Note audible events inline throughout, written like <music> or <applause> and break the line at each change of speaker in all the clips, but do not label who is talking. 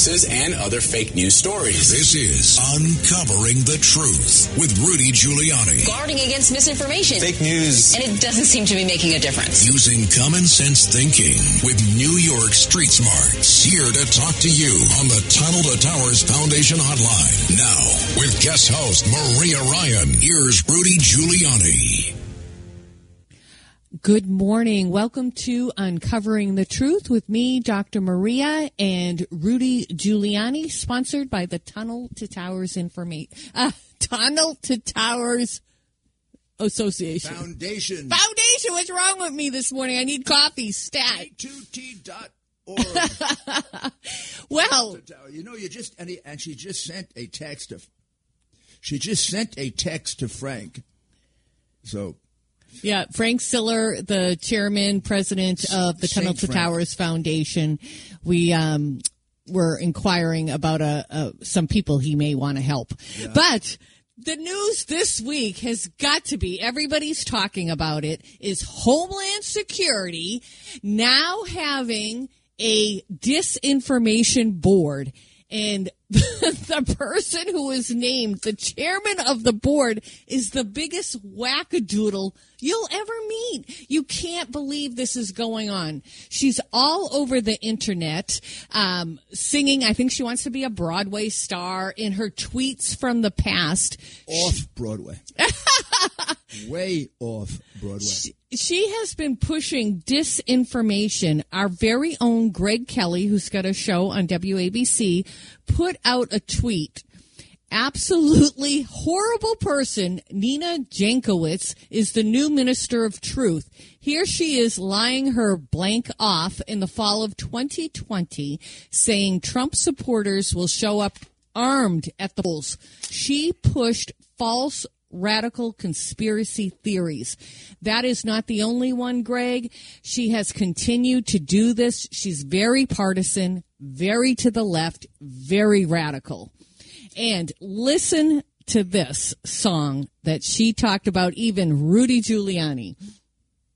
hoaxes and other fake news stories.
This is Uncovering the Truth with Rudy Giuliani.
Guarding against misinformation.
Fake news.
And it doesn't seem to be making a difference.
Using common sense thinking with New York Street Smarts. Here to talk to you on the Tunnel to Towers Foundation Hotline. Now, with guest host Maria Ryan, here's Rudy Giuliani.
Good morning. Welcome to Uncovering the Truth with me, Dr. Maria, and Rudy Giuliani, sponsored by the Tunnel to Towers Information. Uh, Tunnel to Towers Association.
Foundation.
Foundation. What's wrong with me this morning? I need coffee. Stat.
K2T.org. <laughs>
Well,
you know, you just, and, he, and she just sent a text of. she just sent a text to Frank. So
yeah, Frank Siller, the chairman, president of the
Saint
Tunnel to
Frank.
Towers Foundation, we um, were inquiring about uh, uh, some people he may want to help. But the news this week has got to be everybody's talking about it is Homeland Security now having a disinformation board. And <laughs> the person who is named the chairman of the board is the biggest wackadoodle you'll ever meet. You can't believe this is going on. She's all over the internet, um, singing. I think she wants to be a Broadway star in her tweets from the past.
off Broadway. <laughs> Way off Broadway.
She has been pushing disinformation. Our very own Greg Kelly, who's got a show on WABC, put out a tweet. Absolutely horrible person, Nina Jankowicz, is the new minister of truth. Here she is lying her blank off in the fall of 2020, saying Trump supporters will show up armed at the polls. She pushed false radical conspiracy theories. That is not the only one, Greg. She has continued to do this. She's very partisan, very to the left, very radical. And listen to this song that she talked about, even Rudy Giuliani.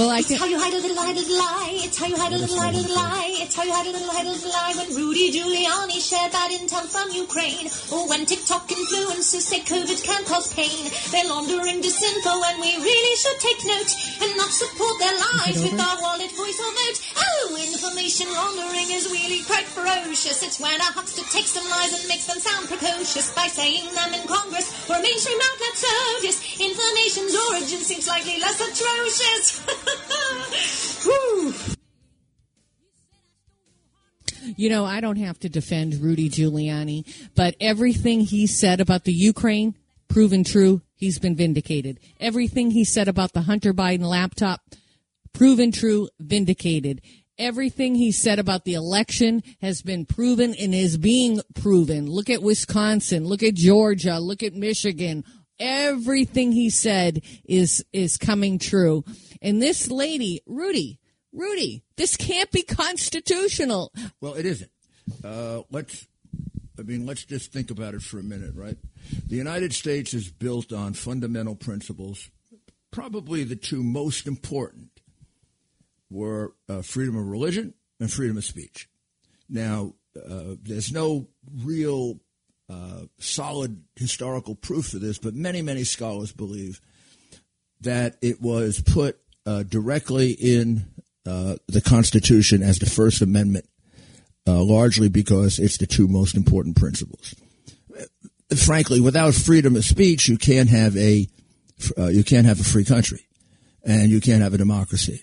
Well, I
It's
can.
how you hide a little, hide a little lie. It's how you hide a little, hide a little lie. It's how you hide a little, hide a little lie. When Rudy Giuliani shared that intel from Ukraine, or when TikTok influencers say COVID can cause pain, they're laundering disinfo, and we really should take note and not support their lies with our wallet, voice, or vote. Oh, information laundering is really quite ferocious. It's when a huckster takes some lies and makes them sound precocious by saying them in Congress or a mainstream outlet. So disinformation's origin seems slightly less atrocious. <laughs>
You know, I don't have to defend Rudy Giuliani, but everything he said about the Ukraine, proven true, he's been vindicated. Everything he said about the Hunter Biden laptop, proven true, vindicated. Everything he said about the election has been proven and is being proven. Look at Wisconsin, look at Georgia, look at Michigan. Everything he said is is coming true. And this lady, Rudy, Rudy, this can't be constitutional.
Well, it isn't. Uh, let's, I mean, let's just think about it for a minute, right? The United States is built on fundamental principles. Probably the two most important were uh, freedom of religion and freedom of speech. Now, uh, there's no real uh, solid historical proof for this, but many, many scholars believe that it was put uh, directly in uh, the Constitution as the First Amendment, uh, largely because it's the two most important principles. Frankly, without freedom of speech, you can't have a uh, you can't have a free country, and you can't have a democracy.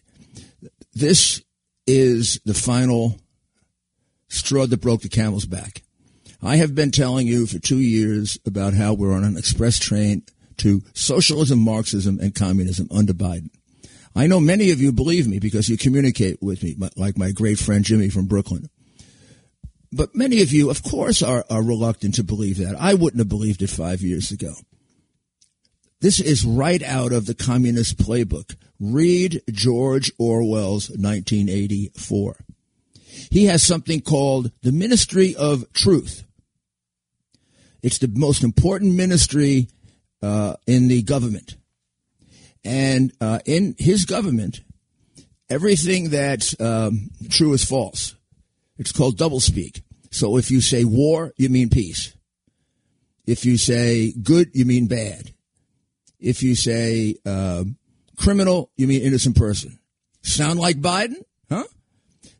This is the final straw that broke the camel's back. I have been telling you for two years about how we're on an express train to socialism, Marxism, and communism under Biden. I know many of you believe me because you communicate with me, like my great friend Jimmy from Brooklyn. But many of you, of course, are, are reluctant to believe that. I wouldn't have believed it five years ago. This is right out of the communist playbook. Read George Orwell's 1984. He has something called the Ministry of Truth. It's the most important ministry uh, in the government. And uh, in his government, everything that's um, true is false. It's called doublespeak. So if you say war, you mean peace. If you say good, you mean bad. If you say uh, criminal, you mean innocent person. Sound like Biden? Huh?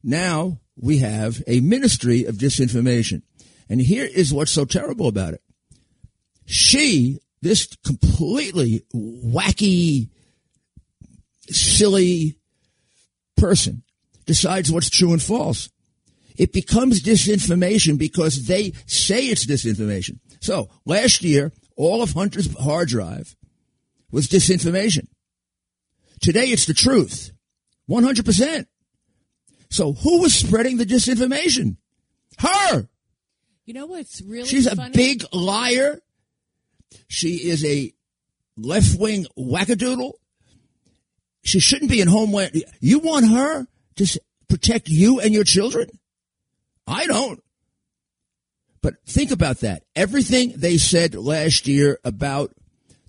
Now we have a ministry of disinformation. And here is what's so terrible about it. She, this completely wacky, silly person, decides what's true and false. It becomes disinformation because they say it's disinformation. So last year, all of Hunter's hard drive was disinformation. Today, it's the truth. 100%. So who was spreading the disinformation? Her.
You know what's really
She's a big liar. She is a left wing wackadoodle. She shouldn't be in Homeland. You want her to protect you and your children? I don't. But think about that. Everything they said last year about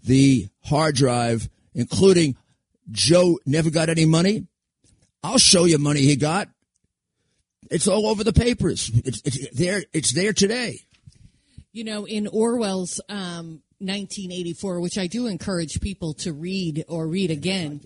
the hard drive, including Joe never got any money. I'll show you money he got. It's all over the papers. It's, it's there. It's there today.
You know, in Orwell's um, 1984, which I do encourage people to read or read again,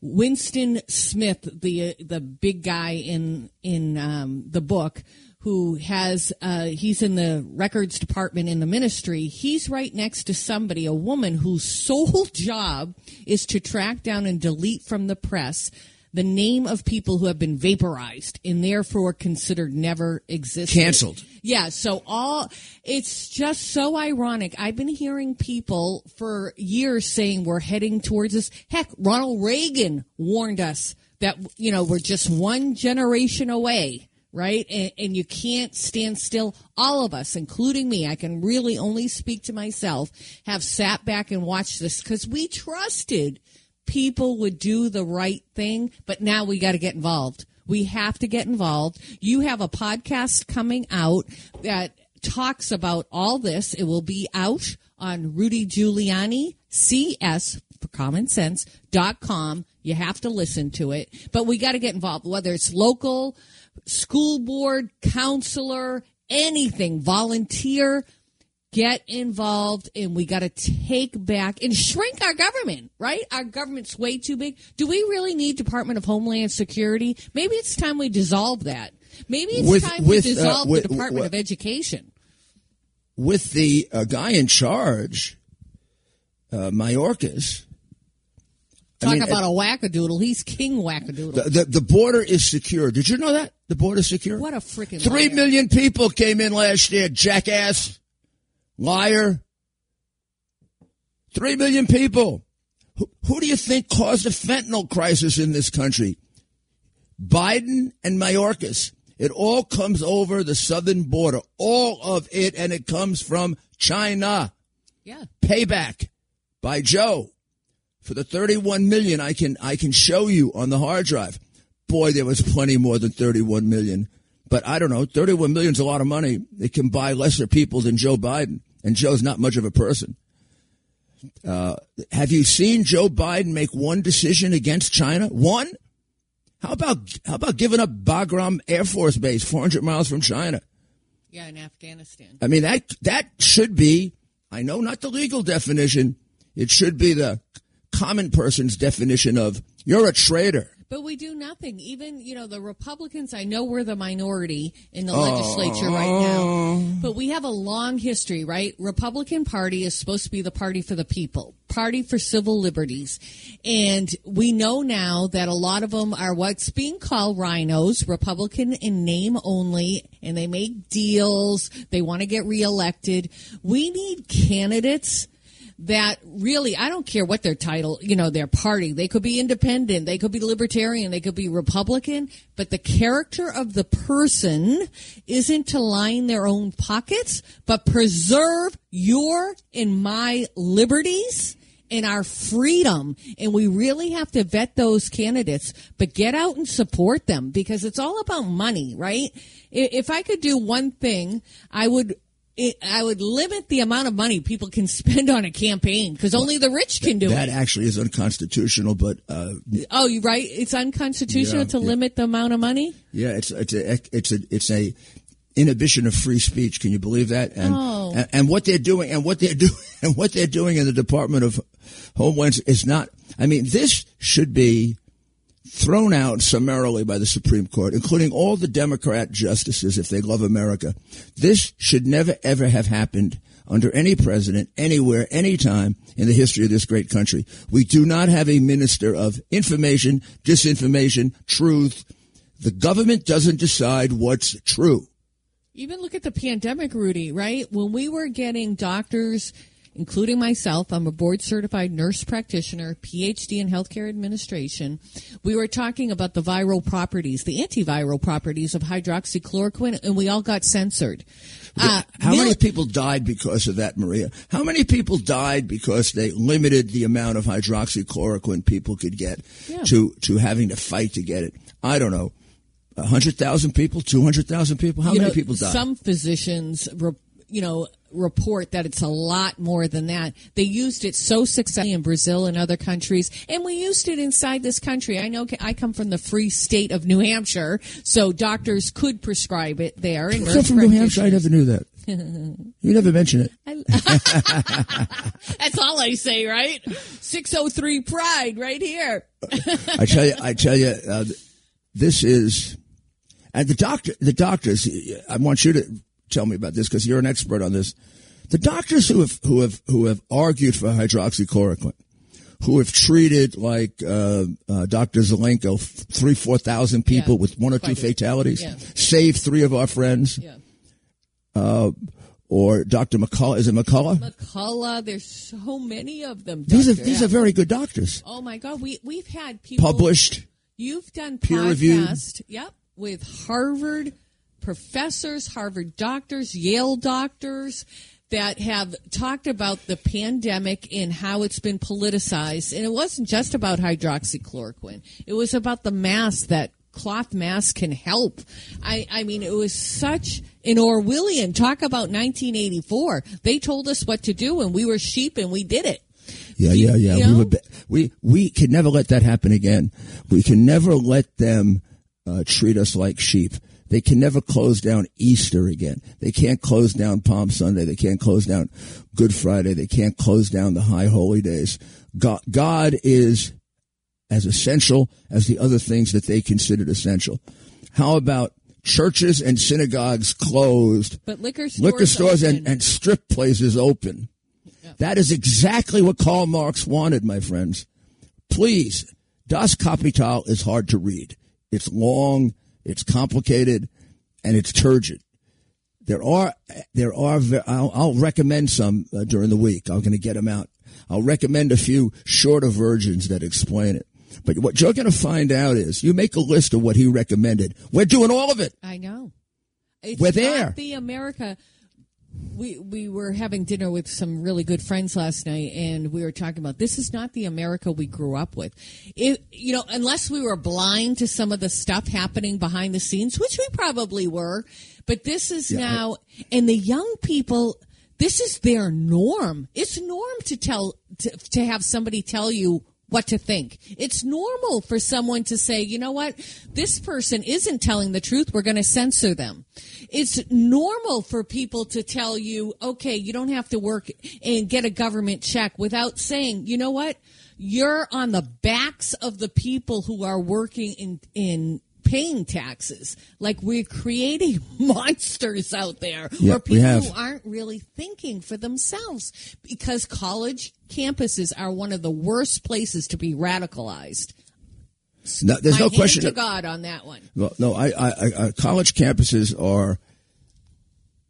Winston Smith, the the big guy in in um, the book, who has uh, he's in the records department in the ministry. He's right next to somebody, a woman whose sole <laughs> job is to track down and delete from the press the name of people who have been vaporized and therefore considered never existed.
Canceled.
Yeah, so all it's just so ironic. I've been hearing people for years saying we're heading towards this. Heck, Ronald Reagan warned us that you know we're just one generation away, right? And, and you can't stand still. All of us, including me, I can really only speak to myself, have sat back and watched this because we trusted people would do the right thing, but now we got to get involved. We have to get involved. You have a podcast coming out that talks about all this. It will be out on Rudy Giuliani CS for common sense dot com. You have to listen to it, but we got to get involved, whether it's local, school board, counselor, anything, volunteer get involved and we got to take back and shrink our government right our government's way too big do we really need department of homeland security maybe it's time we dissolve that maybe it's
With-
time
with,
we
uh,
dissolve
with-
the department of education
With the uh, guy in charge, uh, Mayorkas. I
talk
mean,
about a wackadoodle he's king wackadoodle
the, the the border is secure. Did you know that the border is secure?
what a freaking
Three
liar.
million people came in last year, jackass, liar. Three million people. Who, who do you think caused the fentanyl crisis in this country? Biden and Mayorkas. It all comes over the southern border. All of it, and it comes from China.
yeah
Payback by Joe for the 31 million I can I can show you on the hard drive. Boy, there was plenty more than 31 million. But I don't know, 31 million is a lot of money. It can buy lesser people than Joe Biden, and Joe's not much of a person. Uh, have you seen Joe Biden make one decision against China? One? How about how about giving up Bagram Air Force Base, 400 miles from China?
yeah in afghanistan
I mean that that should be I know not the legal definition. It should be the common person's definition of you're a traitor.
But we do nothing. Even, you know, the Republicans, I know we're the minority in the oh. legislature right now, but we have a long history, right? Republican Party is supposed to be the party for the people, party for civil liberties. And we know now that a lot of them are what's being called rhinos, Republican in name only, and they make deals. They want to get reelected. We need candidates that really I don't care what their title, you know, their party. They could be independent, they could be libertarian, they could be Republican, but the character of the person isn't to line their own pockets, but preserve your and my liberties and our freedom. And we really have to vet those candidates, but get out and support them because it's all about money, right? If I could do one thing, I would it, I would limit the amount of money people can spend on a campaign because only the rich can do
That
it.
That actually is unconstitutional, but uh,
Oh, you right? It's unconstitutional
Yeah,
to
yeah.
limit the amount of money.
yeah, it's it's a it's a it's a inhibition of free speech. Can you believe that? And
Oh.
and, and what they're doing and what they're <laughs> doing and what they're doing in the Department of Homeland is not. I mean, this should be thrown out summarily by the Supreme Court, including all the Democrat justices if they love America. This should never ever have happened under any president, anywhere, anytime in the history of this great country. We do not have a minister of information, disinformation, truth. The government doesn't decide what's true.
Even look at the pandemic, Rudy, right? When we were getting doctors, including myself, I'm a board certified nurse practitioner, PhD in healthcare administration. We were talking about the viral properties, the antiviral properties of hydroxychloroquine, and we all got censored. Uh,
How
mil-
many people died because of that, Maria? How many people died because they limited the amount of hydroxychloroquine people could get
Yeah.
to, to having to fight to get it? I don't know. A hundred thousand people, two hundred thousand people. How
you
many
know,
people died?
Some physicians, you know, report that it's a lot more than that. They used it so successfully in Brazil and other countries, and we used it inside this country. I know I come from the free state of New Hampshire, so doctors could prescribe it there. And
I'm from New Hampshire. I never knew that. <laughs> you never mention it. <laughs>
That's all I say, right? Six oh three Pride, right here.
I tell you, I tell you, uh, this is, and the doctor, the doctors. I want you to tell me about this because you're an expert on this. The doctors who have who have who have argued for hydroxychloroquine, who have treated like uh, uh, Dr. Zelenko, f- three four thousand people
Yeah,
with one or two fatalities,
yeah.
saved three of our friends,
Yeah.
or Dr. McCullough. Is it McCullough?
McCullough, there's so many of them.
these are these
Yeah.
are very good doctors.
Oh my God, we we've had people
Published.
You've done
Peer-reviewed.
yep, with Harvard professors, Harvard doctors, Yale doctors that have talked about the pandemic and how it's been politicized. And it wasn't just about hydroxychloroquine. It was about the mask that cloth masks can help. I, I mean, it was such an Orwellian talk about 1984. They told us what to do and we were sheep and we did it.
Yeah, yeah, yeah.
You
We
know?
were, be- we we can never let that happen again. We can never let them uh, treat us like sheep. They can never close down Easter again. They can't close down Palm Sunday. They can't close down Good Friday. They can't close down the high holy days. God, God is as essential as the other things that they considered essential. How about churches and synagogues closed?
But liquor stores,
liquor stores and, and strip places open. That is exactly what Karl Marx wanted, my friends. Please, Das Kapital is hard to read. It's long, it's complicated, and it's turgid. There are, there are, I'll, I'll recommend some uh, during the week. I'm going to get them out. I'll recommend a few shorter versions that explain it. But what you're going to find out is you make a list of what he recommended. We're doing all of it.
I know. It's
We're
not
there.
the America. We we were having dinner with some really good friends last night, and we were talking about this is not the America we grew up with. It you know unless we were blind to some of the stuff happening behind the scenes, which we probably were, but this is now and the young people. This is their norm. It's norm to tell to, to have somebody tell you what to think. It's normal for someone to say, you know what, this person isn't telling the truth. We're going to censor them. It's normal for people to tell you, okay, you don't have to work and get a government check without saying, you know what, you're on the backs of the people who are working in, in, Paying taxes, like we're creating <laughs> monsters out there,
Yeah,
or people who aren't really thinking for themselves because college campuses are one of the worst places to be radicalized.
No, there's
My
no question.
to God on that one.
Well, no, I, I, I, I college campuses are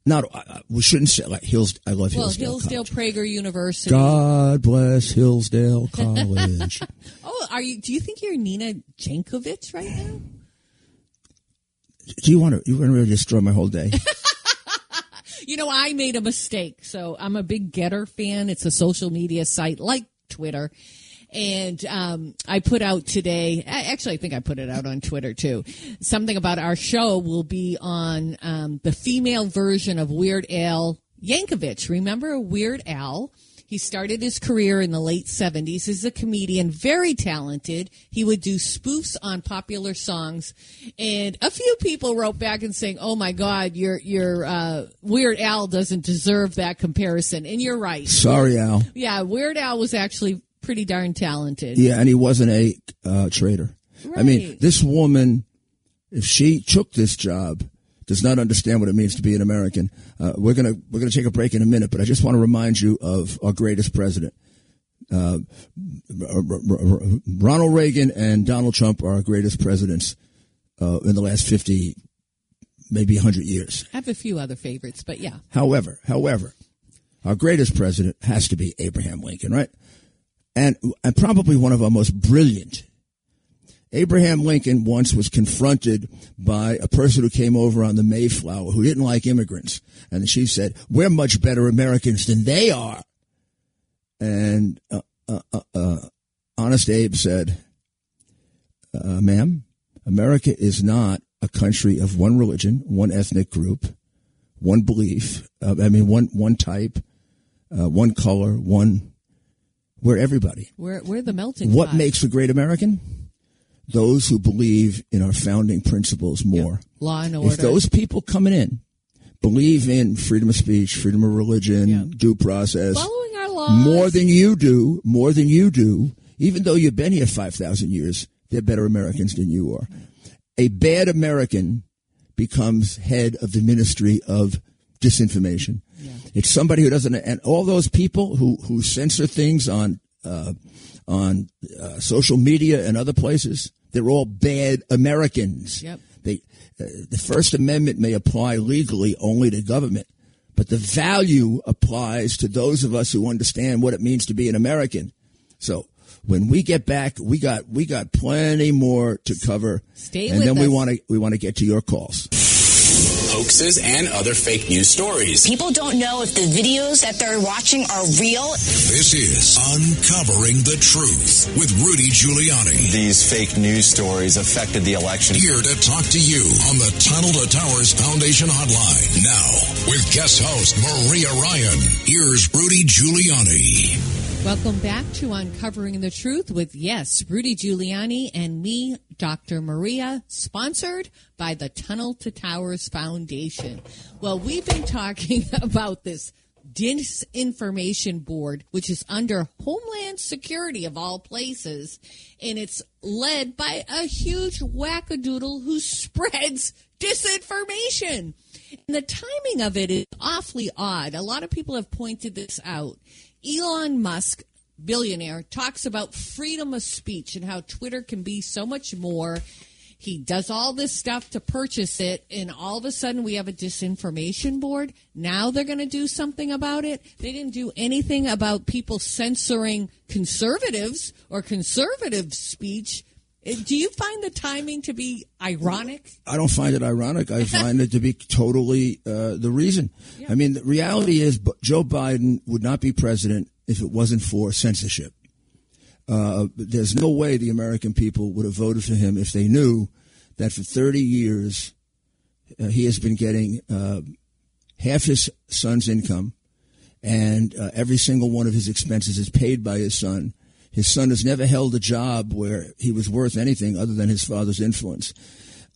not. I, we shouldn't say like Hills. I love Hillsdale.
Well,
Hillsdale.
Hillsdale
College.
Prager University.
God bless Hillsdale College. <laughs> <laughs>
Oh, are you? Do you think you're Nina Jankowicz right now?
Do you want to? You want to really destroy my whole day? <laughs>
You know, I made a mistake. So I'm a big Gettr fan. It's a social media site like Twitter. And um, I put out today, actually, I think I put it out on Twitter too, something about our show will be on um, the female version of Weird Al Yankovic. Remember Weird Al? He started his career in the late 70s as a comedian, very talented. He would do spoofs on popular songs. And a few people wrote back and saying, "Oh my god, your your uh, Weird Al doesn't deserve that comparison." And you're right.
Sorry, Al.
Yeah, Weird Al was actually pretty darn talented.
Yeah, and he wasn't a uh, traitor. I mean, this woman, if she took this job, does not understand what it means to be an American. Uh, we're gonna we're gonna take a break in a minute, but I just want to remind you of our greatest president. Uh, R- R- R- Ronald Reagan and Donald Trump are our greatest presidents uh, in the last fifty, maybe hundred years.
I have a few other favorites, but yeah.
However, however, our greatest president has to be Abraham Lincoln, right? And, and probably one of our most brilliant. Abraham Lincoln once was confronted by a person who came over on the Mayflower who didn't like immigrants. And she said, we're much better Americans than they are. And, uh, uh, uh, uh, Honest Abe said, uh, ma'am, America is not a country of one religion, one ethnic group, one belief. Uh, I mean, one one type, one color, one. We're everybody.
We're we're the melting pot.
What
pot.
makes a great American? Those who believe in our founding principles more.
law and order?
If those people coming in believe in freedom of speech, freedom of religion,
Yeah.
due process,
following our laws
more than you do, more than you do, even though you've been here 5,000 years, they're better Americans than you are. A bad American becomes head of the Ministry of Disinformation. It's somebody who doesn't, and all those people who, who censor things on, uh, on uh, social media and other places, they're all bad Americans.
Yep.
They, uh, the First Amendment may apply legally only to government, but the value applies to those of us who understand what it means to be an American. So when we get back, we got we got plenty more to cover,
Stay
and then we want to we want to get to your calls.
Hoaxes and other fake news stories.
People don't know if the videos that they're watching are real.
This is Uncovering the Truth with Rudy Giuliani.
These fake news stories affected the election.
Here to talk to you on the Tunnel to Towers Foundation Hotline. Now, with guest host Maria Ryan, here's Rudy Giuliani.
Welcome back to Uncovering the Truth with, yes, Rudy Giuliani and me, Dr. Maria, sponsored by the Tunnel to Towers Foundation. Well, we've been talking <laughs> about this disinformation board, which is under Homeland Security of all places, and it's led by a huge wackadoodle who spreads disinformation. And the timing of it is awfully odd. A lot of people have pointed this out. Elon Musk, billionaire, talks about freedom of speech and how Twitter can be so much more. He does all this stuff to purchase it, and all of a sudden we have a disinformation board. Now they're going to do something about it. They didn't do anything about people censoring conservatives or conservative speech. Uh, Do you find the timing to be ironic?
I don't find it ironic. I find it to be totally uh, the reason. I mean, the reality is Joe Biden would not be president if it wasn't for censorship. Uh, there's no way the American people would have voted for him if they knew that for 30 years uh, he has been getting uh, half his son's income and uh, every single one of his expenses is paid by his son. His son has never held a job where he was worth anything other than his father's influence.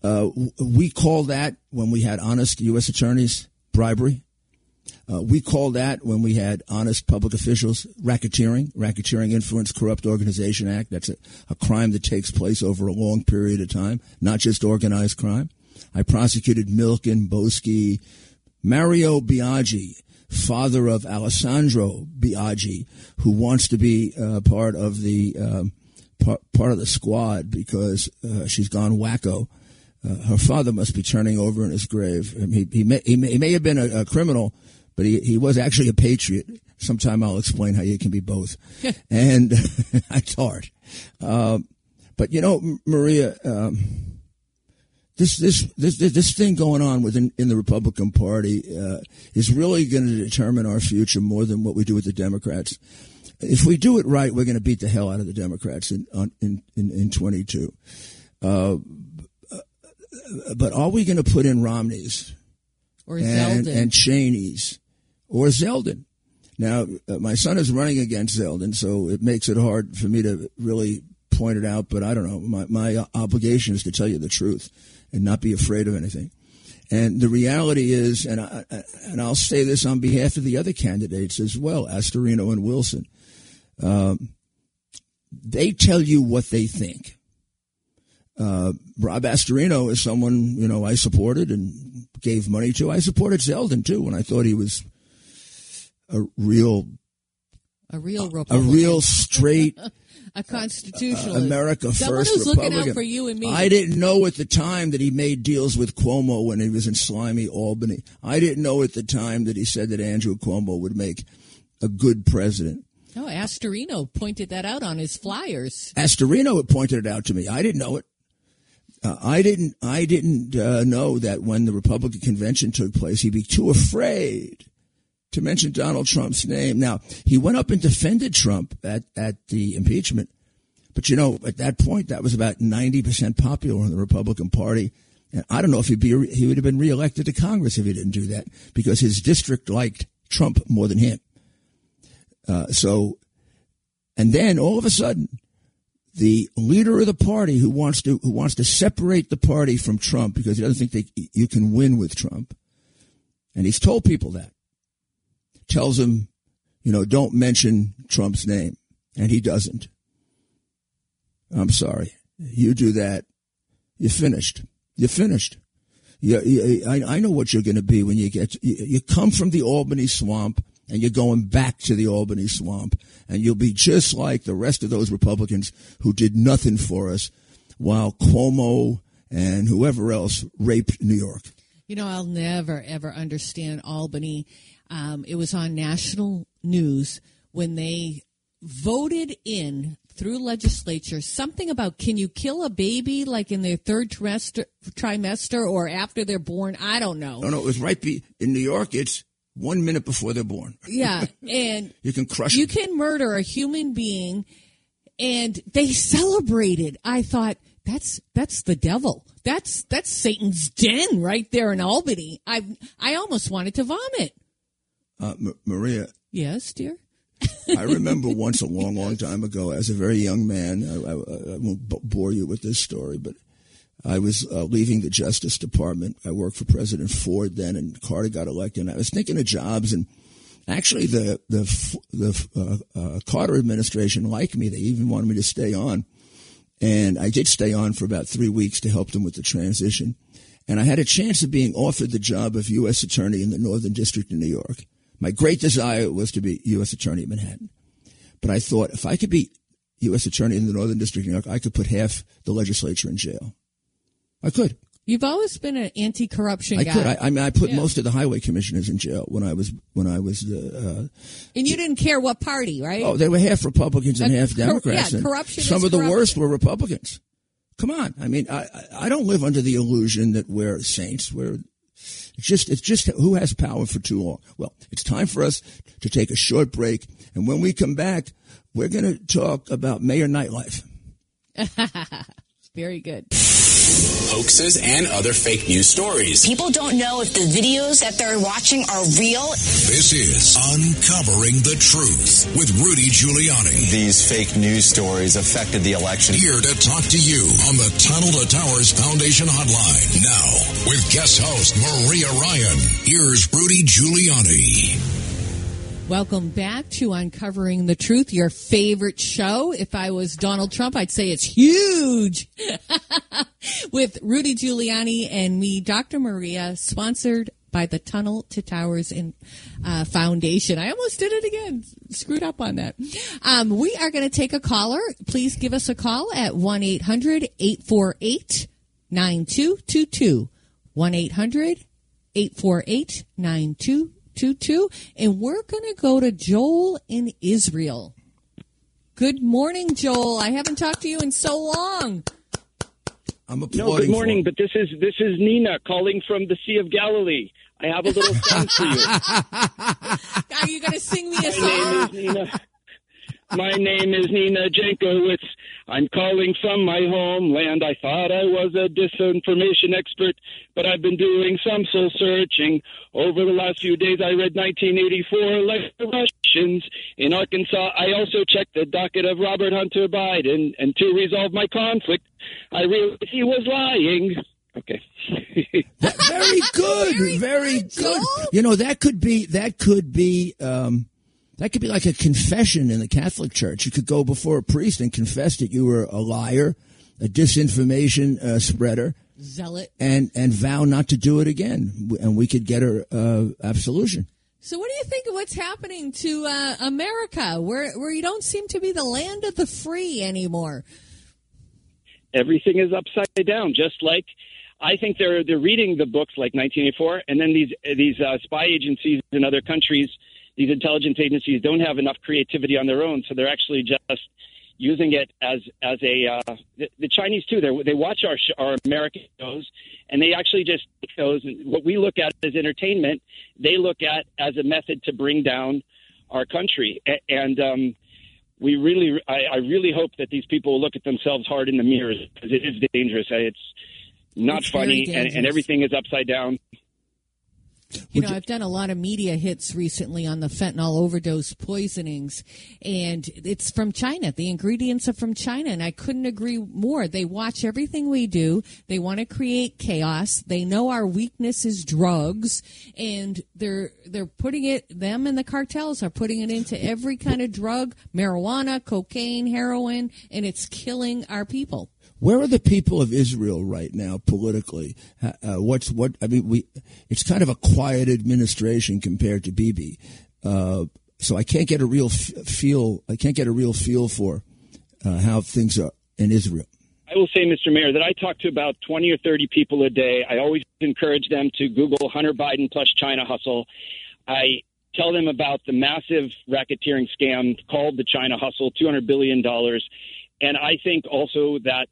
Uh, we call that when we had honest U.S. attorneys bribery. Uh, we call that when we had honest public officials racketeering, Racketeering Influence Corrupt Organization Act. That's a, a crime that takes place over a long period of time, not just organized crime. I prosecuted Milken, Boesky, Mario Biaggi, father of Alessandra Biaggi, who wants to be uh, part of the um, part, part of the squad because uh, she's gone wacko. Uh, her father must be turning over in his grave. I mean, he, he, may, he, may, he may have been a, a criminal, but he, he was actually a patriot. Sometime I'll explain how you can be both. <laughs> and <laughs> it's hard. Um, but you know, M- Maria, um, this, this this this this thing going on within in the Republican Party uh, is really going to determine our future more than what we do with the Democrats. If we do it right, we're going to beat the hell out of the Democrats in on, in, in in 22. Uh, but are we going to put in Romneys
Or
and,
Zeldin?
and Cheney's or Zeldin. Now, uh, my son is running against Zeldin, so it makes it hard for me to really point it out. But I don't know. My my obligation is to tell you the truth and not be afraid of anything. And the reality is, and I, and I'll say this on behalf of the other candidates as well, Astorino and Wilson. Um, they tell you what they think. Uh, Rob Astorino is someone you know I supported and gave money to. I supported Zeldin too when I thought he was a real,
a real Republican.
a real straight <laughs>
a constitutionalist.
America
Someone
First
who's
Republican.
looking out for you and me.
I didn't know at the time that he made deals with Cuomo when he was in slimy Albany. I didn't know at the time that he said that Andrew Cuomo would make a good president.
Oh, Astorino pointed that out on his flyers.
Astorino had pointed it out to me. I didn't know it. Uh, I didn't. I didn't uh, know that when the Republican convention took place, he'd be too afraid to mention Donald Trump's name. Now he went up and defended Trump at at the impeachment, but you know at that point that was about ninety percent popular in the Republican Party. And I don't know if he'd be he would have been reelected to Congress if he didn't do that because his district liked Trump more than him. Uh, so, and then all of a sudden, the leader of the party who wants to who wants to separate the party from Trump because he doesn't think they, you can win with Trump, and he's told people that, tells him, you know, don't mention Trump's name, and he doesn't. I'm sorry, you do that, you're finished. You're finished. You, you, I, I know what you're going to be when you get. You, you come from the Albany swamp and you're going back to the Albany swamp, and you'll be just like the rest of those Republicans who did nothing for us while Cuomo and whoever else raped New York.
You know, I'll never ever understand Albany. Um, it was on national news when they voted in through legislature something about can you kill a baby like in their third trimester, trimester or after they're born? I don't know.
No, no, it was right be, in New York. It's one minute before they're born.
Yeah, <laughs> and
You can crush
you
them.
can murder a human being, and they celebrated. I thought that's that's the devil. That's that's Satan's den right there in Albany. I I almost wanted to vomit.
Uh, M- Maria,
Yes, dear.
I remember <laughs> once a long, long time ago, as a very young man, I, I, I won't b- bore you with this story, but I was uh, leaving the Justice Department. I worked for President Ford then, and Carter got elected. And I was thinking of jobs, and actually, the the the uh, uh, Carter administration liked me. They even wanted me to stay on, and I did stay on for about three weeks to help them with the transition. And I had a chance of being offered the job of U.S. Attorney in the Northern District of New York. My great desire was to be U.S. Attorney in Manhattan. But I thought if I could be U.S. Attorney in the Northern District of New York, I could put half the legislature in jail. I could.
You've always been an anti-corruption guy.
I
guy,
could. I, I mean, I put
Yeah.
most of the highway commissioners in jail when I was when I was. Uh,
and you didn't care what party, right?
oh, they were half Republicans and
Uh,
half
cor-
Democrats.
yeah, corruption
Some of the
corruption.
worst were Republicans. Come on. I mean, I- I don't live under the illusion that we're saints. We're it's just it's just who has power for too long. Well, it's time for us to take a short break, and when we come back, we're going to talk about Mayor Nightlife. <laughs>
Very good.
Hoaxes and other fake news stories.
People don't know if the videos that they're watching are real.
This is Uncovering the Truth with Rudy Giuliani.
These fake news stories affected the election.
Here to talk to you on the Tunnel to Towers Foundation Hotline. Now, with guest host Maria Ryan, here's Rudy Giuliani.
Welcome back to Uncovering the Truth, your favorite show. If I was Donald Trump, I'd say it's huge. <laughs> With Rudy Giuliani and me, Dr. Maria, sponsored by the Tunnel to Towers in, uh, Foundation. I almost did it again. Screwed up on that. Um, we are going to take a caller. Please give us a call at 1 800 848 9222. 1 800 848 9222. And we're going to go to Joel in Israel. Good morning, Joel. I haven't talked to you in so long.
I'm
No,
applauding.
good morning.
for-
But this is this is Nina calling from the Sea of Galilee. I have a little <laughs> song for you.
Are you going to sing me a song?
My
song?
name is Nina. My name is Nina Jankowicz. I I'm calling from my homeland. I thought I was a disinformation expert, but I've been doing some soul searching. Over the last few days, I read 1984 like the Russians in Arkansas. I also checked the docket of Robert Hunter Biden, and to resolve my conflict, I realized he was lying. Okay. <laughs>
very good, very, good. You know that could be that could be um, that could be like a confession in the Catholic Church. You could go before a priest and confess that you were a liar, a disinformation uh, spreader,
Zealot.
and and vow not to do it again, and we could get her uh, absolution.
So, what do you think of what's happening to uh, America, where where you don't seem to be the land of the free anymore?
Everything is upside down, just like I think they're they're reading the books like 1984, and then these these uh, spy agencies in other countries, these intelligence agencies don't have enough creativity on their own, so they're actually just using it as as a uh, the, the Chinese too. They they watch our sh- our American shows, and they actually just take those. What we look at as entertainment, they look at as a method to bring down our country, A- and um, we really, I, I really hope that these people will look at themselves hard in the mirrors because it is dangerous. It's not
It's
funny, and, and everything is upside down.
You know, I've done a lot of media hits recently on the fentanyl overdose poisonings, and it's from China. The ingredients are from China, and I couldn't agree more. They watch everything we do. They want to create chaos. They know our weakness is drugs, and they're they're putting it. Them and the cartels are putting it into every kind of drug: marijuana, cocaine, heroin, and it's killing our people.
Where are the people of Israel right now politically? Uh, uh, what's what? I mean, we it's kind of a quiet administration compared to Bibi, uh, so I can't get a real f- feel. I can't get a real feel for uh, how things are in Israel.
I will say, Mr. Mayor, that I talk to about 20 or 30 people a day. I always encourage them to Google Hunter Biden plus China hustle. I tell them about the massive racketeering scam called the China hustle, $200 billion. And I think also that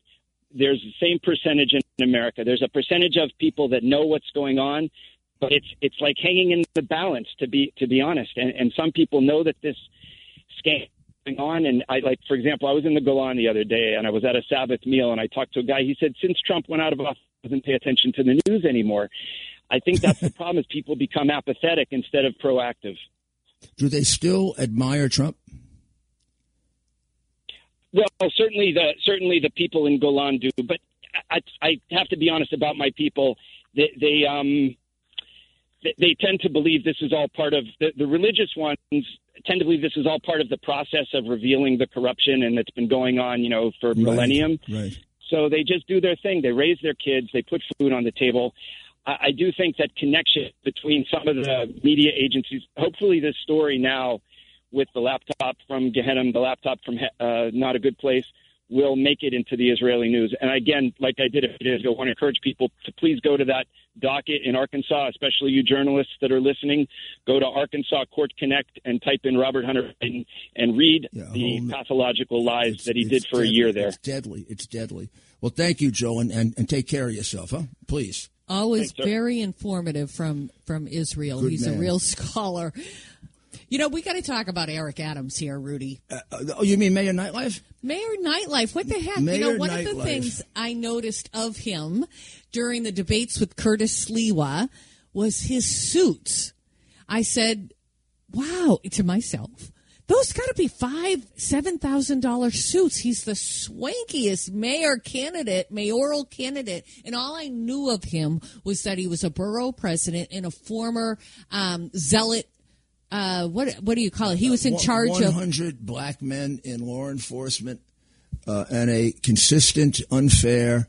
there's the same percentage in America. There's a percentage of people that know what's going on, but it's it's like hanging in the balance to be to be honest. And, and some people know that this scam is going on. And I like, for example, I was in the Golan the other day, and I was at a Sabbath meal, and I talked to a guy. He said, since Trump went out of office, doesn't pay attention to the news anymore. I think that's the <laughs> problem: is people become apathetic instead of proactive.
Do they still admire Trump?
Well, certainly the certainly the people in Golan do, but I, I have to be honest about my people. They, they um they, tend to believe this is all part of the, the religious ones tend to believe this is all part of the process of revealing the corruption and that's been going on, you know, for millennium.
Right.
So they just do their thing. They raise their kids. They put food on the table. I, I do think that connection between some of the media agencies. Hopefully, this story now with the laptop from Gehenna, the laptop from uh, Not a Good Place, will make it into the Israeli news. And again, like I did a few days ago, I want to encourage people to please go to that docket in Arkansas, especially you journalists that are listening. Go to Arkansas Court Connect and type in Robert Hunter Biden and read the pathological lies that he did for a year there.
It's deadly. It's deadly. Well, thank you, Joe, and, and, and take care of yourself, huh? Please.
Always
Thanks,
very informative from from Israel.
Good
He's
man.
a real <laughs> scholar. You know, we got to talk about Eric Adams here, Rudy.
Uh, oh, you mean Mayor Nightlife?
Mayor Nightlife, what the heck? you know, one of the things I noticed of him during the debates with Curtis Sliwa was his suits. I said, "Wow!" to myself, those got to be five, seven thousand dollar suits. He's the swankiest mayor candidate, mayoral candidate, and all I knew of him was that he was a borough president and a former um, zealot. Uh, what what do you call it? He was in
One-
charge of
100 black men in law enforcement uh, and a consistent, unfair,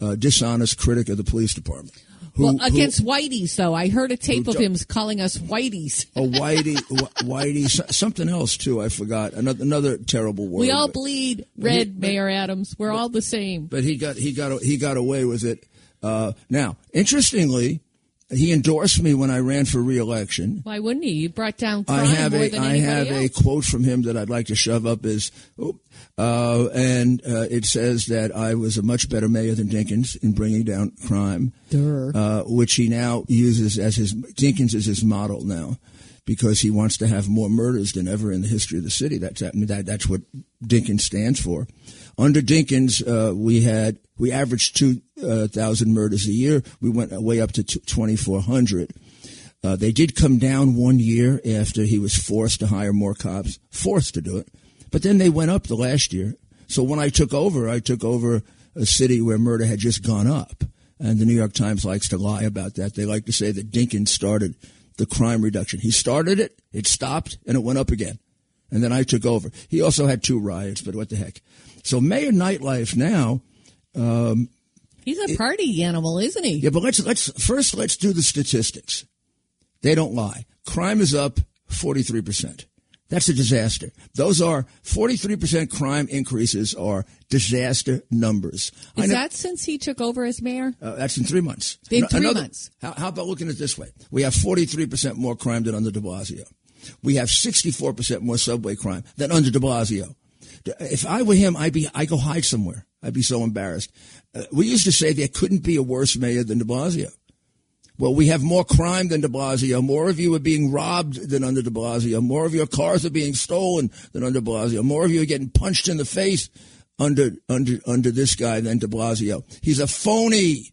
uh, dishonest critic of the police department. Who,
well,
who-
against Whitey's, though. I heard a tape of him calling us Whitey's.
a whitey, <laughs> whitey, something else too. I forgot another another terrible word.
We all
but-
bleed red, Mayor Adams. We're all the same.
but he got he got he got away with it. Uh, now, interestingly, he endorsed me when I ran for reelection.
Why wouldn't he? You brought down crime
I have
more
a
than
I
anybody
have a quote from him that I'd like to shove up his, oh, uh, and uh, it says that I was a much better mayor than Dinkins in bringing down crime, uh, which he now uses as his Dinkins is his model now. Because he wants to have more murders than ever in the history of the city. That's I that, that's what Dinkins stands for. Under Dinkins, uh, we had we averaged 2,000 uh, murders a year. We went way up to twenty four hundred. Uh, they did come down one year after he was forced to hire more cops, forced to do it. But then they went up the last year. So when I took over, I took over a city where murder had just gone up. And the New York Times likes to lie about that. They like to say that Dinkins started the crime reduction. He started it, it stopped, and it went up again. And then I took over. He also had two riots, but what the heck. So Mayor Nightlife now. Um,
He's a party it, animal, isn't he?
Yeah, but let's let's first let's do the statistics. They don't lie. Crime is up forty three percent. That's a disaster. Those are 43% crime increases are disaster numbers.
Is that since he took over as mayor?
Uh, that's in three months.
In three Another, months.
How, how, about looking at it this way? We have 43% more crime than under de Blasio. We have 64% more subway crime than under de Blasio. If I were him, I'd be, I go hide somewhere. I'd be so embarrassed. Uh, we used to say there couldn't be a worse mayor than de Blasio. Well, we have more crime than de Blasio. More of you are being robbed than under de Blasio. More of your cars are being stolen than under de Blasio. More of you are getting punched in the face under, under, under this guy than de Blasio. He's a phony.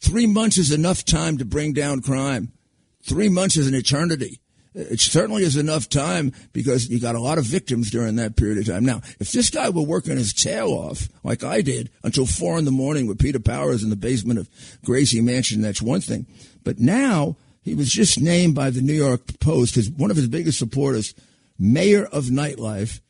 Three months is enough time to bring down crime. Three months is an eternity it certainly is enough time because you got a lot of victims during that period of time. Now, if this guy were working his tail off, like I did, until four in the morning with Peter Powers in the basement of Gracie Mansion, that's one thing. But now he was just named by the New York Post as one of his biggest supporters, mayor of nightlife.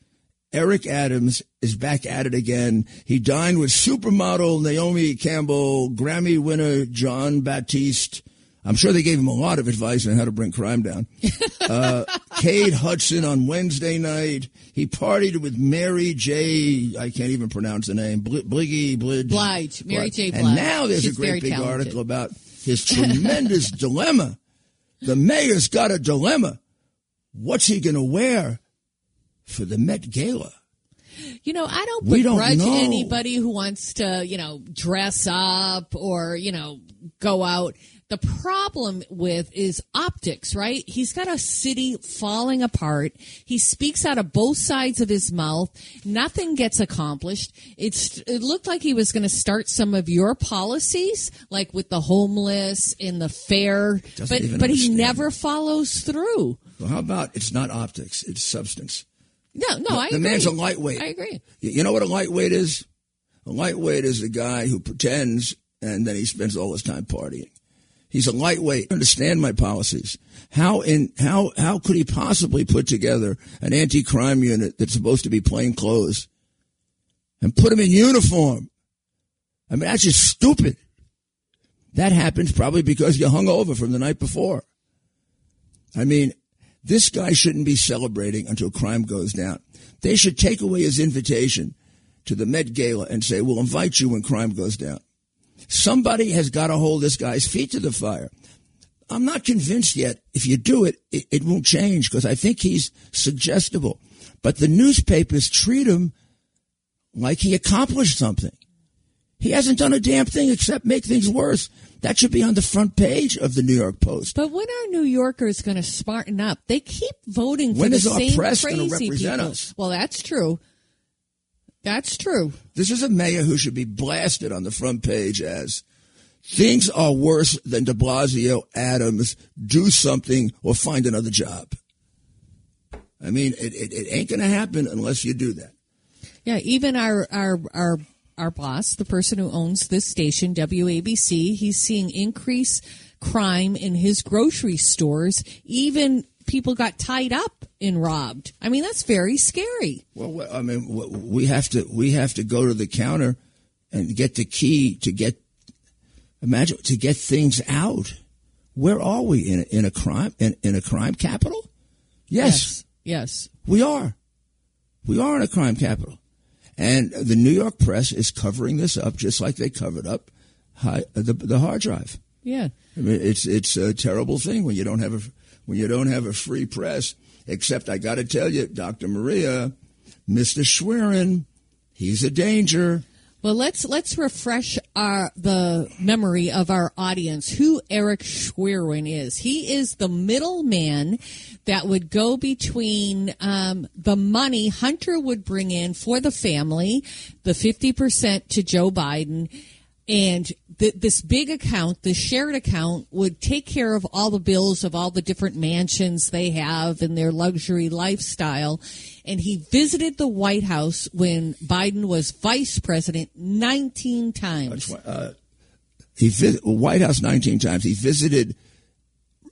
Eric Adams is back at it again. He dined with supermodel Naomi Campbell, Grammy winner Jon Batiste, I'm sure they gave him a lot of advice on how to bring crime down. <laughs> Uh, Kate Hudson on Wednesday night. He partied with Mary J. I can't even pronounce the name. Bl- Bliggy
Blige. Blige. Mary J. Blige.
And now there's She's a great big talented. article about his <laughs> tremendous dilemma. The mayor's got a dilemma. What's he going to wear for the Met Gala?
You know, I don't begrudge don't anybody who wants to, you know, dress up or, you know, go out. The problem with is optics, right? He's got a city falling apart. He speaks out of both sides of his mouth. Nothing gets accomplished. It's it looked like he was going to start some of your policies, like with the homeless in the fair, but but he never follows through.
Well, how about it's not optics, it's substance.
No, no, I
the
agree.
man's a lightweight.
I agree.
You know what a lightweight is? A lightweight is a guy who pretends and then he spends all his time partying. He's a lightweight. Understand my policies. How in how how could he possibly put together an anti-crime unit that's supposed to be plain clothes and put him in uniform? I mean, that's just stupid. That happens probably because you hung over from the night before. I mean, this guy shouldn't be celebrating until crime goes down. They should take away his invitation to the Met Gala and say, we'll invite you when crime goes down. Somebody has got to hold this guy's feet to the fire. I'm not convinced yet. If you do it, it, it won't change because I think he's suggestible. But the newspapers treat him like he accomplished something. He hasn't done a damn thing except make things worse. That should be on the front page of the New York Post.
But when are New Yorkers going to smarten up? They keep voting for
when
the
is
same
our press
crazy
represent
people.
Us?
Well, that's true. That's true.
This is a mayor who should be blasted on the front page as things are worse than de Blasio Adams. Do something or find another job. I mean, it, it, it ain't going to happen unless you do that.
Yeah, even our, our, our, our boss, the person who owns this station, WABC, he's seeing increase crime in his grocery stores, even people got tied up and robbed. I mean, that's very scary.
Well, I mean, we have to we have to go to the counter and get the key to get imagine to get things out. Where are we in a, in a crime in, in a crime capital?
Yes. yes, yes,
we are. We are in a crime capital, and the New York press is covering this up just like they covered up high, the the hard drive.
Yeah,
I mean, it's it's a terrible thing when you don't have a when you don't have a free press. Except I got to tell you, Dr. Maria, Mr. Schwerin, he's a danger.
Well, let's let's refresh our the memory of our audience who Eric Schwerin is. He is the middleman that would go between um, the money Hunter would bring in for the family, the fifty percent to Joe Biden, and th- this big account, this shared account, would take care of all the bills of all the different mansions they have and their luxury lifestyle. And he visited the White House when Biden was vice president 19 times.
Uh, he vis- White House 19 times. He visited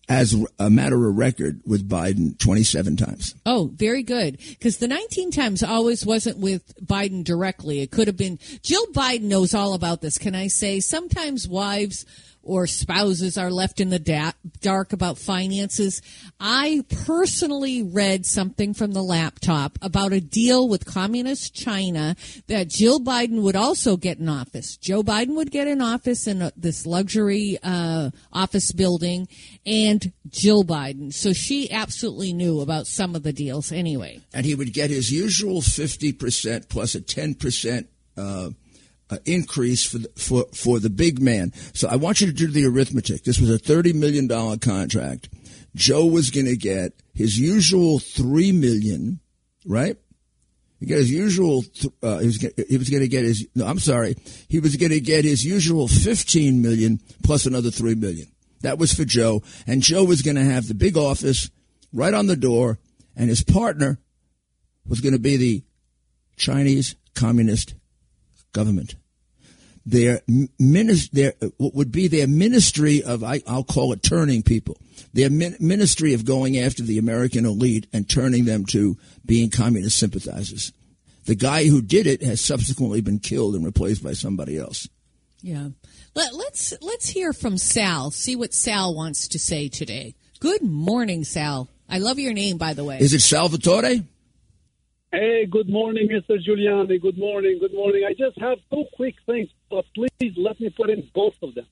as a matter of record with Biden 27 times.
Oh, very good. Because the 19 times always wasn't with Biden directly. It could have been Jill Biden knows all about this. Can I say sometimes wives or spouses are left in the da- dark about finances. I personally read something from the laptop about a deal with communist China that Jill Biden would also get in office. Joe Biden would get in office in a, this luxury uh, office building, and Jill Biden. So she absolutely knew about some of the deals anyway.
And he would get his usual 50% plus a 10% uh, uh, increase for the, for for the big man. So I want you to do the arithmetic. This was a thirty million dollar contract. Joe was going to get his usual three million, right? He got his usual. Uh, he was he was going to get his. No, I'm sorry. He was going to get his usual fifteen million plus another three million. That was for Joe, and Joe was going to have the big office right on the door, and his partner was going to be the Chinese Communist government. Their minis- their uh, what would be their ministry of I, will call it turning people. Their min- ministry of going after the American elite and turning them to being communist sympathizers. The guy who did it has subsequently been killed and replaced by somebody else.
Yeah. Let, let's let's hear from Sal. See what Sal wants to say today. Good morning, Sal. I love your name, by the way.
Is it Salvatore?
Hey, good morning, Mr. Giuliani. Good morning. Good morning. I just have two quick things, but please let me put in both of them.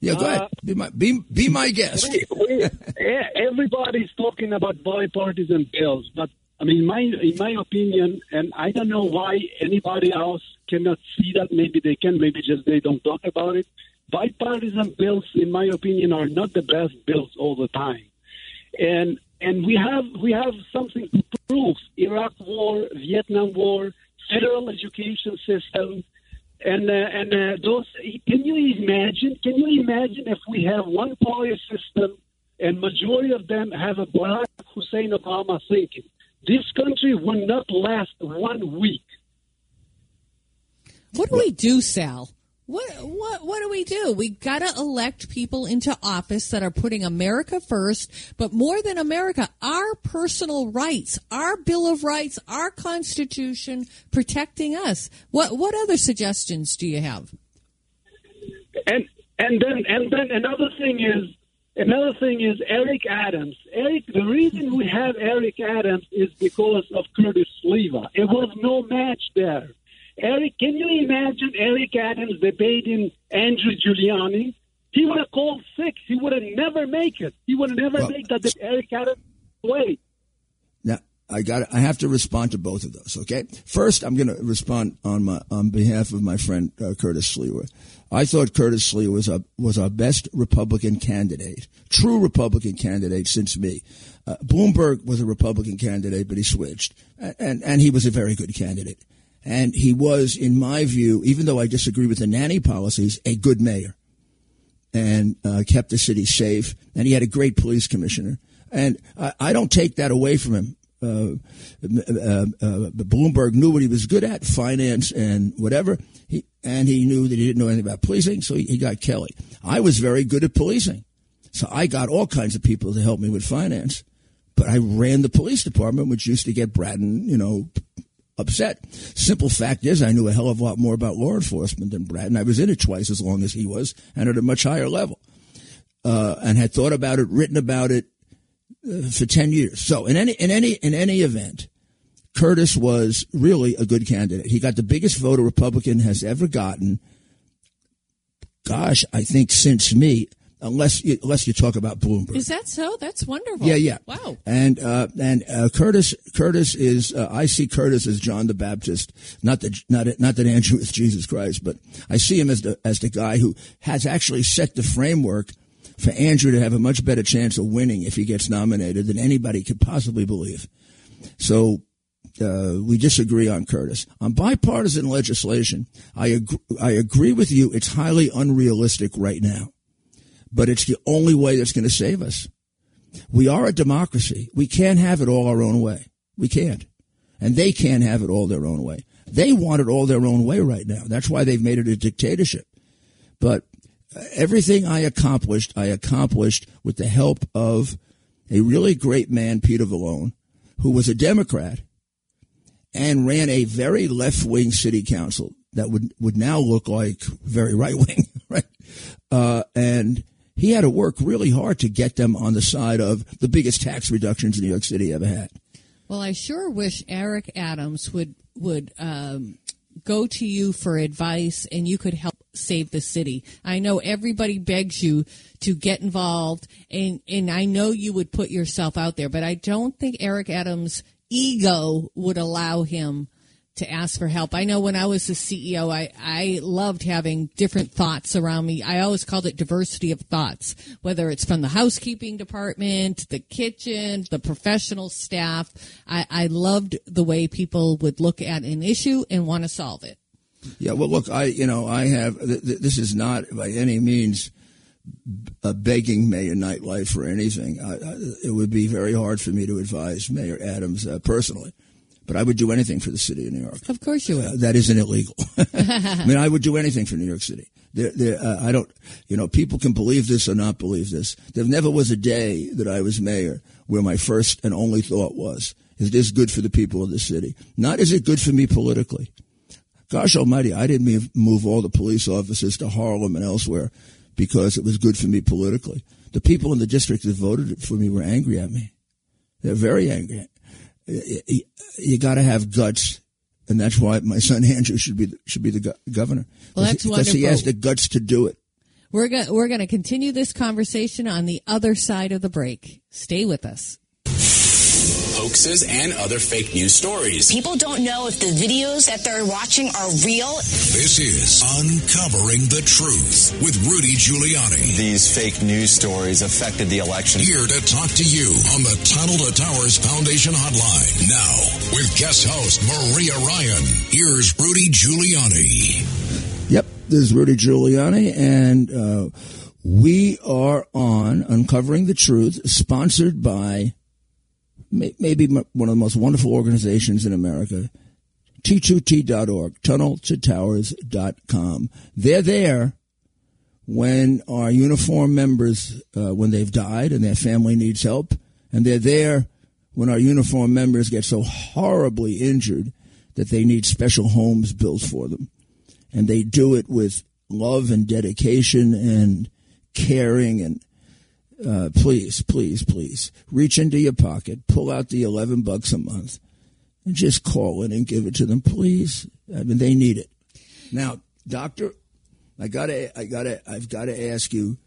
Yeah, go uh, ahead. Be my, be, be my guest.
We, we, everybody's talking about bipartisan bills, but I mean, my, in my opinion, and I don't know why anybody else cannot see that. Maybe they can, maybe just they don't talk about it. Bipartisan bills, in my opinion, are not the best bills all the time. And and we have we have something to prove: Iraq War, Vietnam War, federal education system, and uh, and uh, those. Can you imagine? Can you imagine if we have one police system and majority of them have a Barack Hussein Obama thinking? This country will not last one week.
What do we do, Sal? What what what do we do? We got to elect people into office that are putting America first, but more than America, our personal rights, our Bill of Rights, our Constitution protecting us. What what other suggestions do you have?
And and then and then another thing is another thing is Eric Adams. Eric, the reason we have Eric Adams is because of Curtis Sliwa. It was no match there. Eric, can you imagine Eric Adams debating Andrew Giuliani? He would have called six. He would have never make it. He would have never well, make that Eric Adams way.
Now I got. I have to respond to both of those. Okay. First, I'm going to respond on my on behalf of my friend uh, Curtis Sliwa. I thought Curtis Sliwa was a, was our best Republican candidate, true Republican candidate since me. Uh, Bloomberg was a Republican candidate, but he switched, and, and and he was a very good candidate. And he was, in my view, even though I disagree with the nanny policies, a good mayor and uh, kept the city safe. And he had a great police commissioner. And I, I don't take that away from him. Uh, uh, uh, Bloomberg knew what he was good at, finance and whatever. He, and he knew that he didn't know anything about policing, so he, he got Kelly. I was very good at policing. So I got all kinds of people to help me with finance. But I ran the police department, which used to get Bratton, you know, upset. Simple fact is, I knew a hell of a lot more about law enforcement than Brad, and I was in it twice as long as he was, and at a much higher level, uh, and had thought about it, written about it uh, for ten years. So, in any in any in any event, Curtis was really a good candidate. He got the biggest vote a Republican has ever gotten. Gosh, I think since me, unless you, unless you talk about Bloomberg.
Is that so? That's wonderful.
Yeah, yeah.
Wow.
And uh, and uh, Curtis Curtis is uh, I see Curtis as John the Baptist, not that not not that Andrew is Jesus Christ, but I see him as the as the guy who has actually set the framework for Andrew to have a much better chance of winning if he gets nominated than anybody could possibly believe. So uh, we disagree on Curtis. On bipartisan legislation, I agree, I agree with you. It's highly unrealistic right now, but it's the only way that's going to save us. We are a democracy. We can't have it all our own way. We can't. And they can't have it all their own way. They want it all their own way right now. That's why they've made it a dictatorship. But everything I accomplished, I accomplished with the help of a really great man, Peter Vallone, who was a Democrat and ran a very left wing city council that would, would now look like very right wing, <laughs> right? Uh, and he had to work really hard to get them on the side of the biggest tax reductions New York City ever had.
Well, I sure wish Eric Adams would would um, go to you for advice and you could help save the city. I know everybody begs you to get involved and and I know you would put yourself out there, but I don't think Eric Adams ego would allow him to ask for help. I know when I was the CEO, I, I loved having different thoughts around me. I always called it diversity of thoughts, whether it's from the housekeeping department, the kitchen, the professional staff. I, I loved the way people would look at an issue and want to solve it.
Yeah, well, look, I, you know, I have, th- th- this is not by any means a begging Mayor Nightlife or anything. I, I, it would be very hard for me to advise Mayor Adams uh, personally, but I would do anything for the city of New York.
Of course you would.
Uh, that isn't illegal. <laughs> I mean, I would do anything for New York City. There, there, uh, I don't, you know, people can believe this or not believe this. There never was a day that I was mayor where my first and only thought was, is this good for the people of the city? Not is it good for me politically? Gosh almighty, I didn't move all the police officers to Harlem and elsewhere because it was good for me politically. The people in the district that voted for me were angry at me. They're very angry. You, got to have guts, and that's why my son <laughs> Andrew should be should be the governor.
Well, that's
because he has the guts to do it.
We're going we're going to continue this conversation on the other side of the break. Stay with us.
Hoaxes and other fake news stories.
People don't know if the videos that they're watching are real.
This is Uncovering the Truth with Rudy Giuliani.
These fake news stories affected the election.
Here to talk to you on the Tunnel to Towers Foundation Hotline. Now, with guest host Maria Ryan, here's Rudy Giuliani.
Yep, this is Rudy Giuliani, and uh, we are on Uncovering the Truth, sponsored by may- maybe one of the most wonderful organizations in America, T2T.org, tunneltotowers.com. They're there when our uniform members, uh, when they've died and their family needs help, and they're there when our uniform members get so horribly injured that they need special homes built for them. And they do it with love and dedication and caring and uh, please, please, please reach into your pocket, pull out the 11 bucks a month and just call in and give it to them, please. I mean, they need it. Now, doctor, I gotta, I gotta, I've gotta ask you,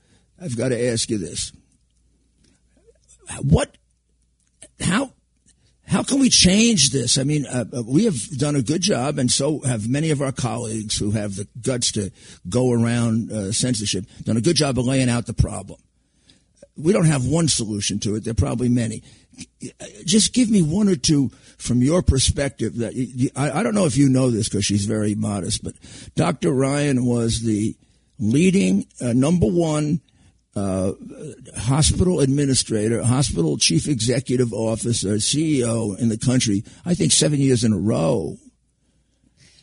I've gotta ask you this. What, how, how can we change this? I mean, uh, uh, we have done a good job, and so have many of our colleagues who have the guts to go around uh, censorship, done a good job of laying out the problem. We don't have one solution to it. There are probably many. Just give me one or two from your perspective. That you, I, I don't know if you know this because she's very modest, but Dr. Ryan was the leading uh, number one uh, hospital administrator, hospital chief executive officer, CEO in the country. I think seven years in a row.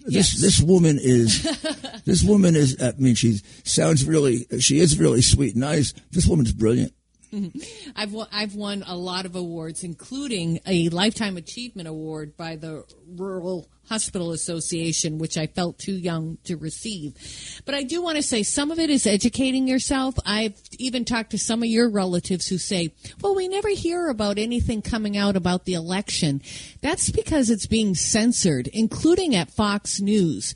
This this woman is <laughs> this woman is. I mean, she sounds really. She is really sweet, and nice. This woman's brilliant. Mm-hmm.
I've won, I've won a lot of awards, including a lifetime achievement award by the Rural Hospital Association, which I felt too young to receive. But I do want to say some of it is educating yourself. I've even talked to some of your relatives who say, "Well, we never hear about anything coming out about the election." That's because it's being censored, including at Fox News.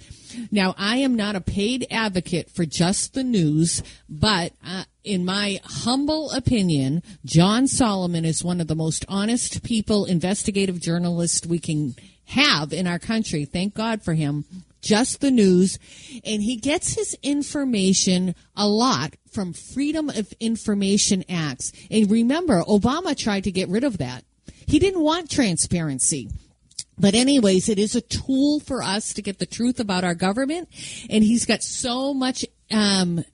Now, I am not a paid advocate for just the news, but uh, in my humble opinion, John Solomon is one of the most honest people, investigative journalists we can have in our country. Thank God for him. Just the news. And he gets his information a lot from Freedom of Information Acts. And remember, Obama tried to get rid of that. He didn't want transparency. But anyways, it is a tool for us to get the truth about our government. And he's got so much, um,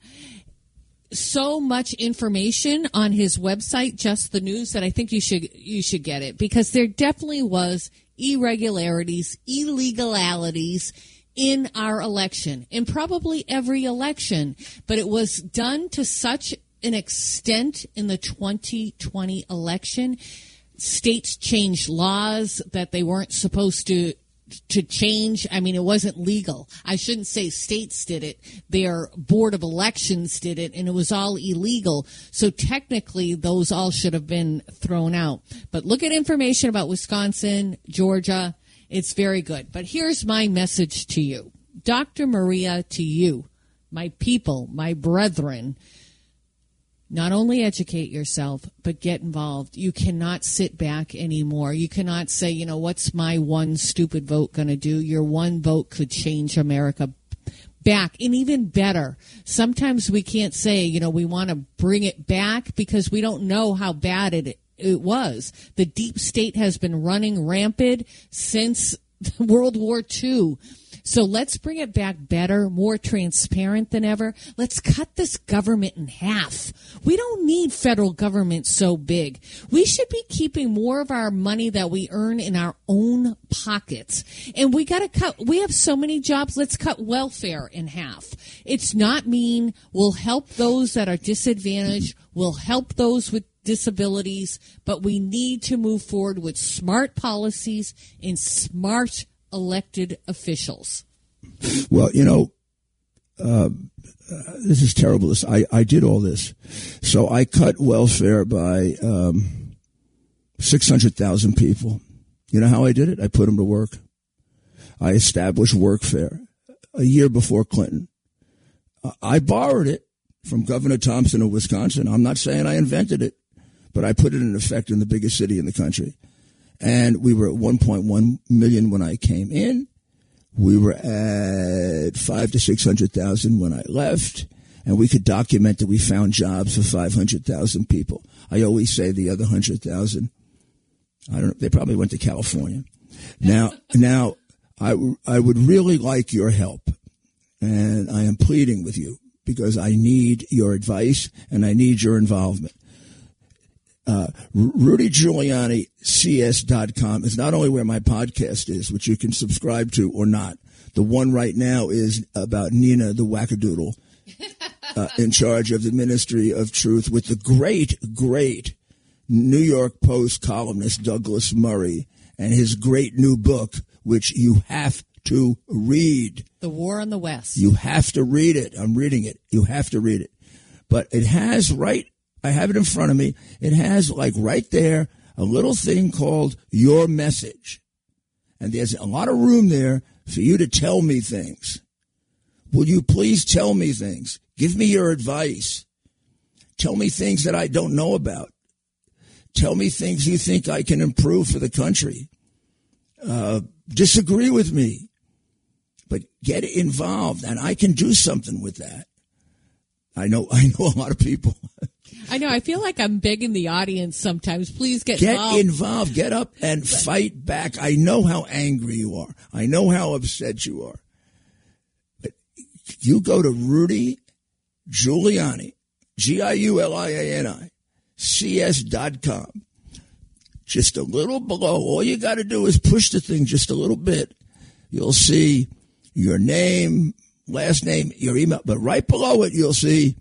so much information on his website, just the news, that I think you should you should get it because there definitely was irregularities, illegalities in our election, in probably every election, but it was done to such an extent in the 2020 election. States changed laws that they weren't supposed to to change. I mean, it wasn't legal. I shouldn't say states did it. Their board of elections did it, and it was all illegal. So technically, those all should have been thrown out. But look at information about Wisconsin, Georgia. It's very good. But here's my message to you, Dr. Maria, to you, my people, my brethren. Not only educate yourself, but get involved. You cannot sit back anymore. You cannot say, you know, what's my one stupid vote going to do? Your one vote could change America back and even better. Sometimes we can't say, you know, we want to bring it back because we don't know how bad it it was. The deep state has been running rampant since <laughs> World War II. So let's bring it back better, more transparent than ever. Let's cut this government in half. We don't need federal government so big. We should be keeping more of our money that we earn in our own pockets. And we got to cut, we have so many jobs. Let's cut welfare in half. It's not mean. We'll help those that are disadvantaged. We'll help those with disabilities, but we need to move forward with smart policies and smart elected officials.
Well, you know, uh, this is terrible. This I, I did all this, so I cut welfare by um, six hundred thousand people. You know how I did it? I put them to work. I established workfare a year before Clinton. I borrowed it from Governor Thompson of Wisconsin. I'm not saying I invented it, but I put it in effect in the biggest city in the country and we were at 1.1 million when I came in. We were at five to 600,000 when I left. And we could document that we found jobs for 500,000 people. I always say the other 100,000, I don't know, they probably went to California. Now, <laughs> now, I, I would really like your help. And I am pleading with you because I need your advice and I need your involvement uh, Rudy Giuliani CS.com is not only where my podcast is, which you can subscribe to or not. The one right now is about Nina the Wackadoodle uh, <laughs> in charge of the Ministry of Truth with the great, great New York Post columnist Douglas Murray and his great new book, which you have to read.
The War on the West.
You have to read it. I'm reading it. You have to read it. But it has right I have it in front of me. It has like right there a little thing called your message. And there's a lot of room there for you to tell me things. Will you please tell me things? Give me your advice. Tell me things that I don't know about. Tell me things you think I can improve for the country. Uh, disagree with me, but get involved, and I can do something with that. I know, I know a lot of people.
I know. I feel like I'm begging the audience sometimes. Please get,
get
involved.
involved. Get up and fight back. I know how angry you are. I know how upset you are. But you go to Rudy Giuliani, G I U L I A N I, CS dot com. Just a little below. All you got to do is push the thing just a little bit. You'll see your name, last name, your email, but right below it, you'll see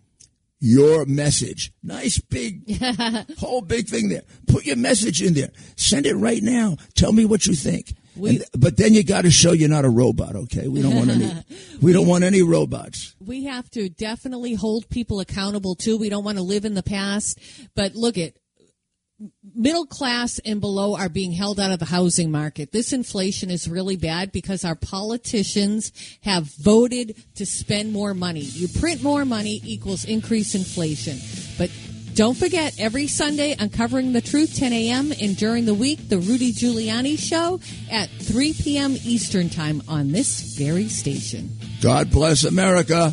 your message. Nice big, <laughs> whole big thing there. Put your message in there. Send it right now. Tell me what you think. We, and, but then you got to show you're not a robot, okay? We don't want any. <laughs> we don't want any robots.
We have to definitely hold people accountable too. We don't want to live in the past. But look at middle class and below are being held out of the housing market. This inflation is really bad because our politicians have voted to spend more money. You print more money equals increase inflation. But don't forget, every Sunday, Uncovering the Truth, 10 a.m., and during the week, The Rudy Giuliani Show at 3 p.m. Eastern Time on this very station.
God bless America.